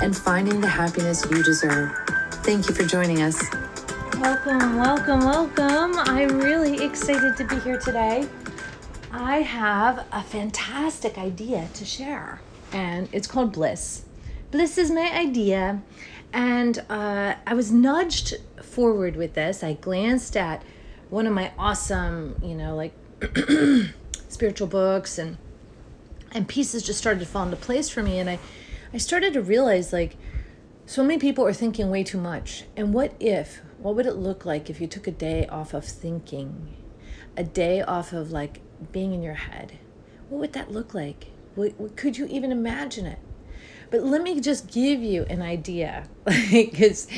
and finding the happiness you deserve. Thank you for joining us. Welcome, welcome, welcome. I'm really excited to be here today. I have a fantastic idea to share, and it's called Bliss. Bliss is my idea, and uh, I was nudged forward with this. I glanced at one of my awesome, you know, like spiritual books and and pieces just started to fall into place for me and I I started to realize like so many people are thinking way too much. And what if, what would it look like if you took a day off of thinking? A day off of like being in your head? What would that look like? What, what could you even imagine it? But let me just give you an idea because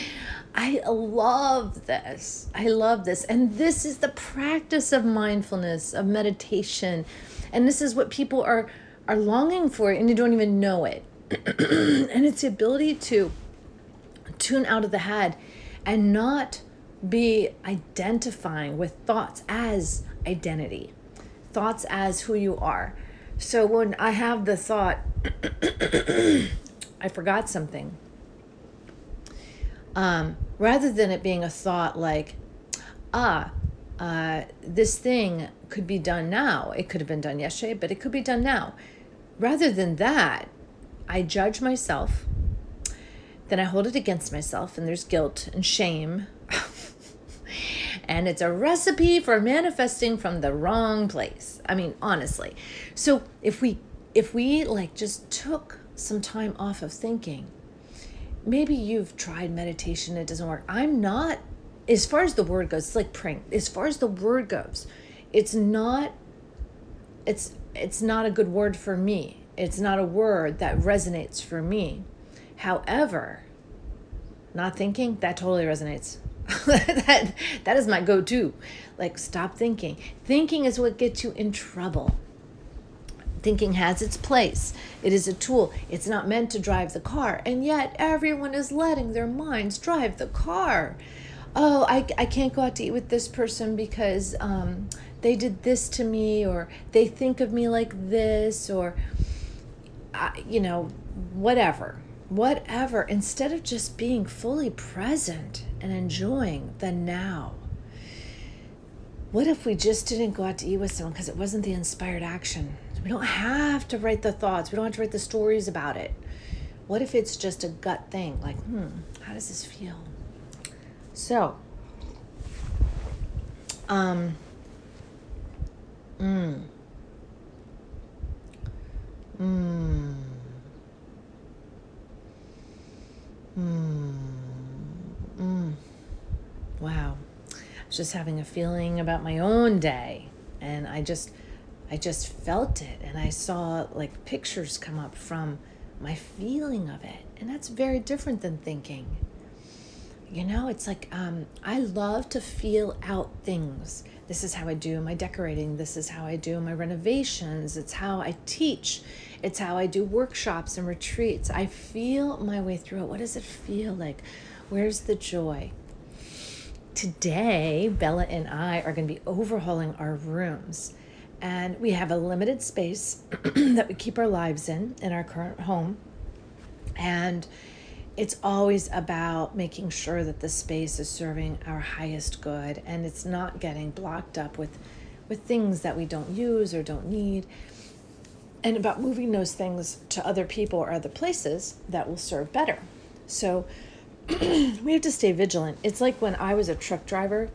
I love this. I love this. And this is the practice of mindfulness, of meditation. And this is what people are are longing for and you don't even know it. and it's the ability to tune out of the head and not be identifying with thoughts as identity, thoughts as who you are. So when I have the thought, I forgot something, um, rather than it being a thought like, ah, uh, this thing could be done now. It could have been done yesterday, but it could be done now. Rather than that, I judge myself, then I hold it against myself, and there's guilt and shame. and it's a recipe for manifesting from the wrong place. I mean, honestly. So if we if we like just took some time off of thinking, maybe you've tried meditation, it doesn't work. I'm not as far as the word goes, it's like praying. As far as the word goes, it's not it's it's not a good word for me it's not a word that resonates for me. However, not thinking, that totally resonates. that that is my go-to. Like stop thinking. Thinking is what gets you in trouble. Thinking has its place. It is a tool. It's not meant to drive the car. And yet everyone is letting their minds drive the car. Oh, I, I can't go out to eat with this person because um, they did this to me, or they think of me like this, or you know, whatever, whatever, instead of just being fully present and enjoying the now. What if we just didn't go out to eat with someone because it wasn't the inspired action? We don't have to write the thoughts, we don't have to write the stories about it. What if it's just a gut thing? Like, hmm, how does this feel? So, um, mm, Mm. Mm. Mm. Wow. I was just having a feeling about my own day and I just I just felt it and I saw like pictures come up from my feeling of it. And that's very different than thinking. You know, it's like um, I love to feel out things. This is how I do my decorating. This is how I do my renovations. It's how I teach. It's how I do workshops and retreats. I feel my way through it. What does it feel like? Where's the joy? Today, Bella and I are going to be overhauling our rooms. And we have a limited space that we keep our lives in, in our current home. And it's always about making sure that the space is serving our highest good and it's not getting blocked up with with things that we don't use or don't need and about moving those things to other people or other places that will serve better. So we have to stay vigilant. It's like when I was a truck driver,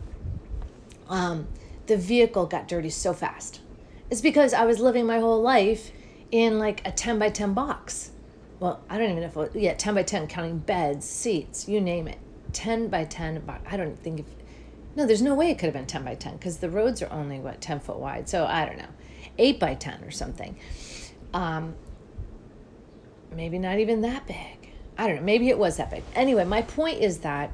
um, the vehicle got dirty so fast. It's because I was living my whole life in like a 10 by 10 box. Well, I don't even know if, it yeah, 10 by 10, counting beds, seats, you name it. 10 by 10 box. I don't think if, no, there's no way it could have been 10 by 10 because the roads are only, what, 10 foot wide. So I don't know, 8 by 10 or something um, maybe not even that big. I don't know, maybe it was that big. Anyway, my point is that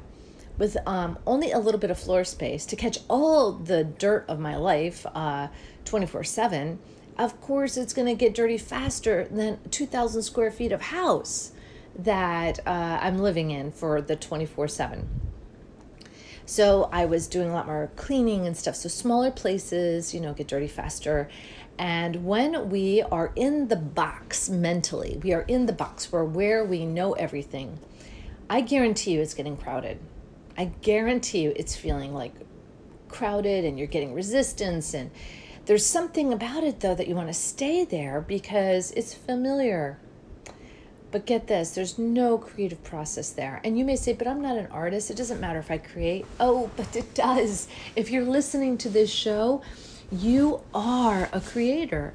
with um, only a little bit of floor space to catch all the dirt of my life uh, 24 uh, 7, of course it's going to get dirty faster than 2,000 square feet of house that uh, I'm living in for the 24 7. So I was doing a lot more cleaning and stuff. So smaller places, you know, get dirty faster. And when we are in the box mentally, we are in the box, we're where we know everything. I guarantee you it's getting crowded. I guarantee you it's feeling like crowded and you're getting resistance. And there's something about it, though, that you want to stay there because it's familiar. But get this, there's no creative process there. And you may say, but I'm not an artist. It doesn't matter if I create. Oh, but it does. If you're listening to this show, you are a creator.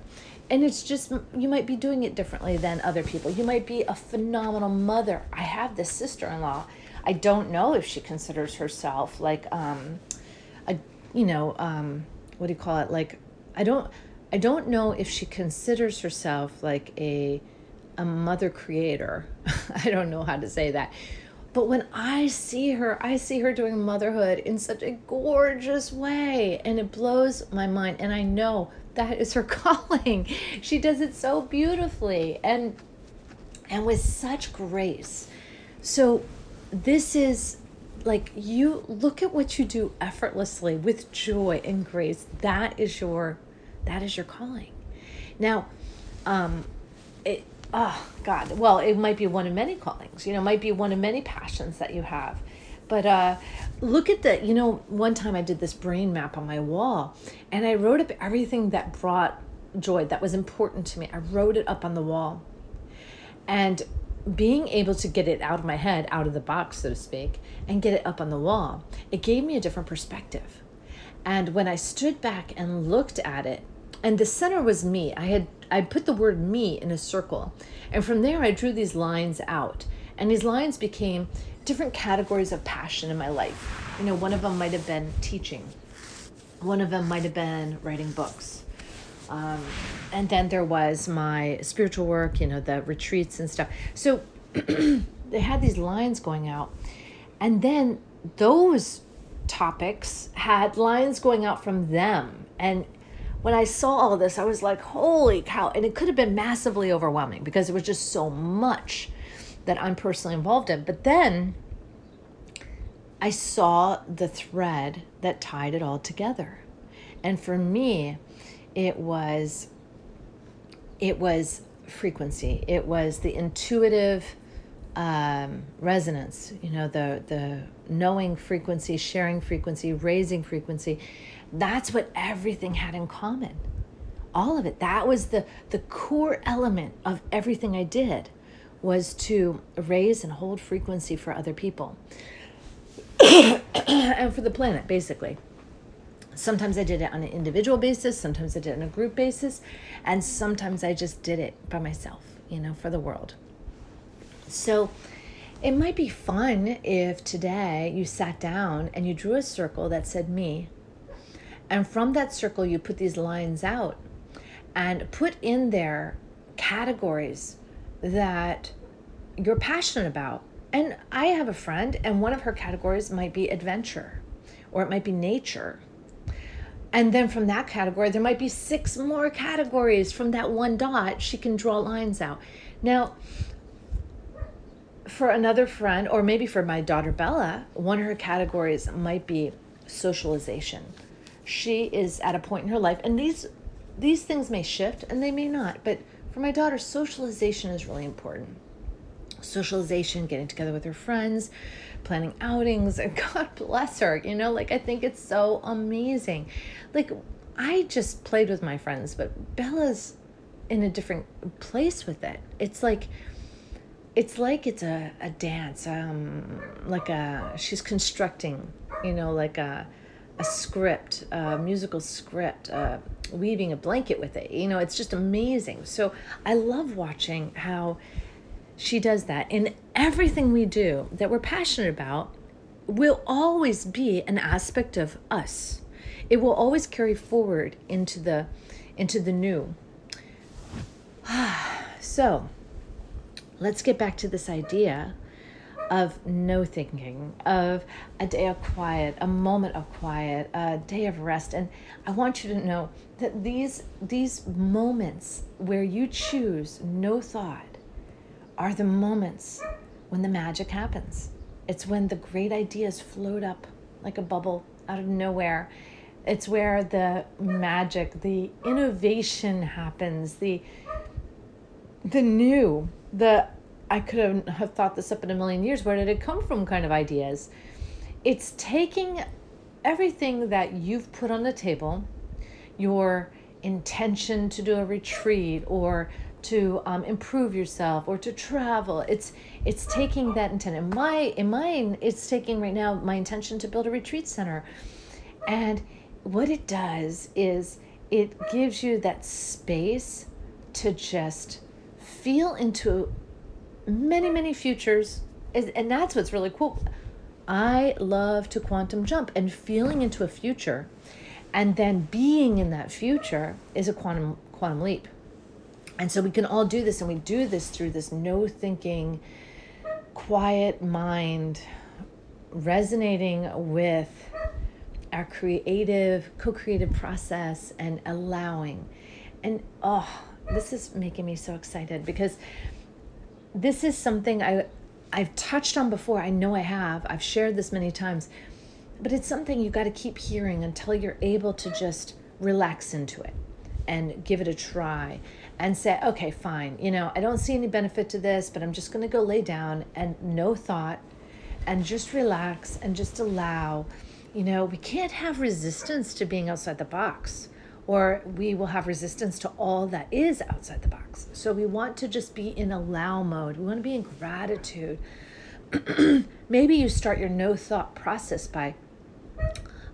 And it's just, you might be doing it differently than other people. You might be a phenomenal mother. I have this sister in law. I don't know if she considers herself like, um, a, you know, um, what do you call it? Like, I don't, I don't know if she considers herself like a, a mother creator. I don't know how to say that. But when I see her, I see her doing motherhood in such a gorgeous way, and it blows my mind. And I know that is her calling. She does it so beautifully and and with such grace. So this is like you look at what you do effortlessly with joy and grace. That is your that is your calling. Now, um it oh god. Well it might be one of many callings you know might be one of many passions that you have. But uh look at the you know one time i did this brain map on my wall and i wrote up everything that brought joy that was important to me. I wrote it up on the wall. And being able to get it out of my head out of the box so to speak and get it up on the wall it gave me a different perspective. And when i stood back and looked at it and the center was me i had I put the word me in a circle. And from there, I drew these lines out. And these lines became different categories of passion in my life. You know, one of them might have been teaching, one of them might have been writing books. Um, and then there was my spiritual work, you know, the retreats and stuff. So they had these lines going out. And then those topics had lines going out from them. And when I saw all this, I was like, holy cow. And it could have been massively overwhelming because it was just so much that I'm personally involved in. But then I saw the thread that tied it all together. And for me, it was it was frequency. It was the intuitive um, resonance, you know, the the knowing frequency, sharing frequency, raising frequency, that's what everything had in common. All of it. That was the, the core element of everything I did was to raise and hold frequency for other people and for the planet, basically. Sometimes I did it on an individual basis, sometimes I did it on a group basis, and sometimes I just did it by myself, you know, for the world. So it might be fun if today you sat down and you drew a circle that said me and from that circle, you put these lines out and put in there categories that you're passionate about. And I have a friend, and one of her categories might be adventure or it might be nature. And then from that category, there might be six more categories from that one dot. She can draw lines out. Now, for another friend, or maybe for my daughter Bella, one of her categories might be socialization she is at a point in her life and these these things may shift and they may not but for my daughter socialization is really important. Socialization getting together with her friends planning outings and god bless her you know like i think it's so amazing. Like i just played with my friends but bella's in a different place with it. It's like it's like it's a, a dance um like a she's constructing you know like a a script, a musical script, uh, weaving a blanket with it. You know, it's just amazing. So I love watching how she does that. In everything we do that we're passionate about will always be an aspect of us. It will always carry forward into the into the new. so let's get back to this idea of no thinking, of a day of quiet, a moment of quiet, a day of rest. And I want you to know that these these moments where you choose no thought are the moments when the magic happens. It's when the great ideas float up like a bubble out of nowhere. It's where the magic, the innovation happens, the the new, the I couldn't have thought this up in a million years. Where did it come from? Kind of ideas. It's taking everything that you've put on the table, your intention to do a retreat or to um, improve yourself or to travel. It's it's taking that intent. In my in mine, it's taking right now my intention to build a retreat center, and what it does is it gives you that space to just feel into many, many futures. And that's what's really cool. I love to quantum jump and feeling into a future and then being in that future is a quantum quantum leap. And so we can all do this and we do this through this no thinking quiet mind resonating with our creative co-creative process and allowing. And oh, this is making me so excited because this is something I I've touched on before. I know I have. I've shared this many times. But it's something you got to keep hearing until you're able to just relax into it and give it a try and say, okay, fine. You know, I don't see any benefit to this, but I'm just going to go lay down and no thought and just relax and just allow. You know, we can't have resistance to being outside the box or we will have resistance to all that is outside the box. So we want to just be in allow mode. We want to be in gratitude. Maybe you start your no thought process by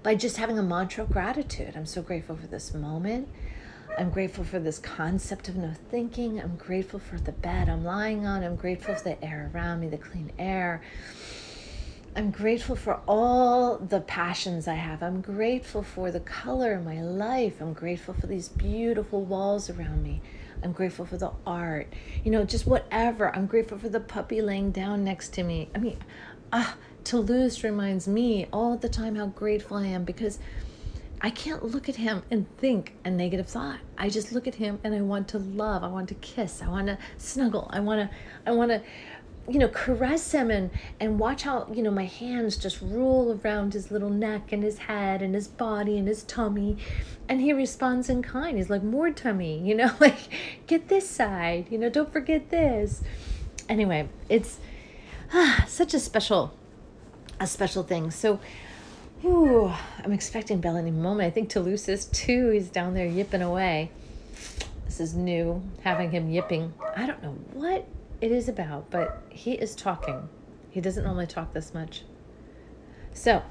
by just having a mantra of gratitude. I'm so grateful for this moment. I'm grateful for this concept of no thinking. I'm grateful for the bed I'm lying on. I'm grateful for the air around me, the clean air. I'm grateful for all the passions I have. I'm grateful for the color in my life. I'm grateful for these beautiful walls around me. I'm grateful for the art. You know, just whatever. I'm grateful for the puppy laying down next to me. I mean, ah, Toulouse reminds me all the time how grateful I am because I can't look at him and think a negative thought. I just look at him and I want to love. I want to kiss. I want to snuggle. I want to I want to you know, caress him and, and watch how, you know, my hands just roll around his little neck and his head and his body and his tummy. And he responds in kind. He's like, more tummy, you know, like, get this side, you know, don't forget this. Anyway, it's ah, such a special, a special thing. So, ooh, I'm expecting Bell any moment. I think Toulouse is too. He's down there yipping away. This is new, having him yipping. I don't know what it is about, but he is talking. He doesn't normally talk this much. So,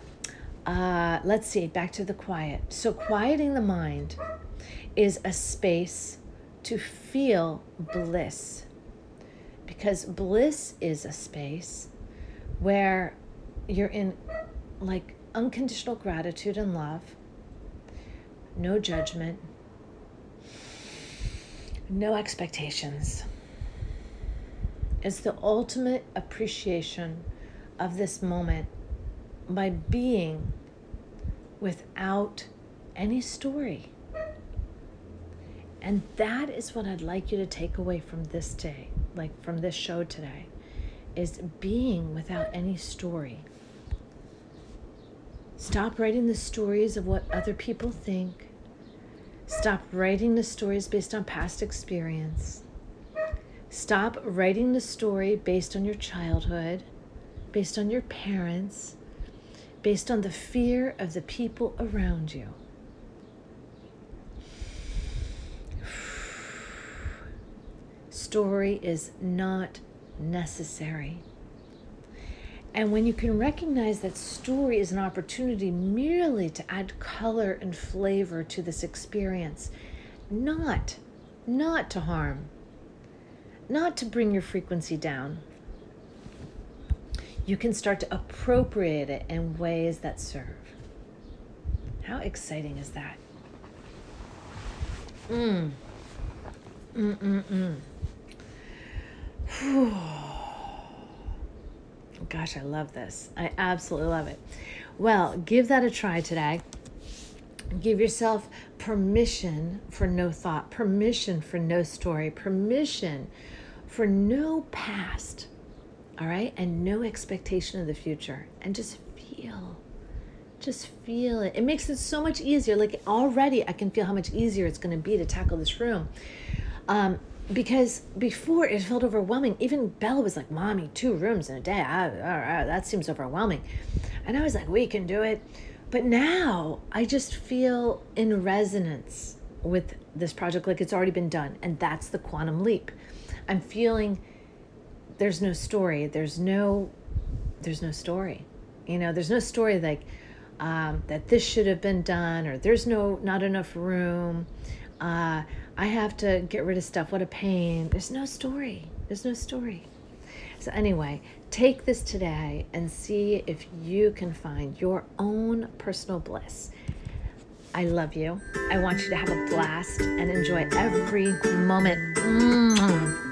uh, let's see, back to the quiet. So, quieting the mind is a space to feel bliss. Because bliss is a space where you're in like unconditional gratitude and love, no judgment, no expectations is the ultimate appreciation of this moment by being without any story. And that is what I'd like you to take away from this day, like from this show today, is being without any story. Stop writing the stories of what other people think. Stop writing the stories based on past experience. Stop writing the story based on your childhood, based on your parents, based on the fear of the people around you. Story is not necessary. And when you can recognize that story is an opportunity merely to add color and flavor to this experience, not not to harm, not to bring your frequency down. You can start to appropriate it in ways that serve. How exciting is that? Mm. Mm-mm-mm. Gosh, I love this. I absolutely love it. Well, give that a try today. Give yourself permission for no thought, permission for no story, permission for no past, all right? And no expectation of the future. And just feel. Just feel it. It makes it so much easier. Like already, I can feel how much easier it's going to be to tackle this room. Um, because before it felt overwhelming. Even Bella was like, Mommy, two rooms in a day. I, I, I, that seems overwhelming. And I was like, We can do it. But now I just feel in resonance with this project like it's already been done. And that's the quantum leap. I'm feeling there's no story. There's no there's no story. You know, there's no story like um, that this should have been done or there's no not enough room. Uh, I have to get rid of stuff. What a pain. There's no story. There's no story. So, anyway, take this today and see if you can find your own personal bliss. I love you. I want you to have a blast and enjoy every moment. Mm.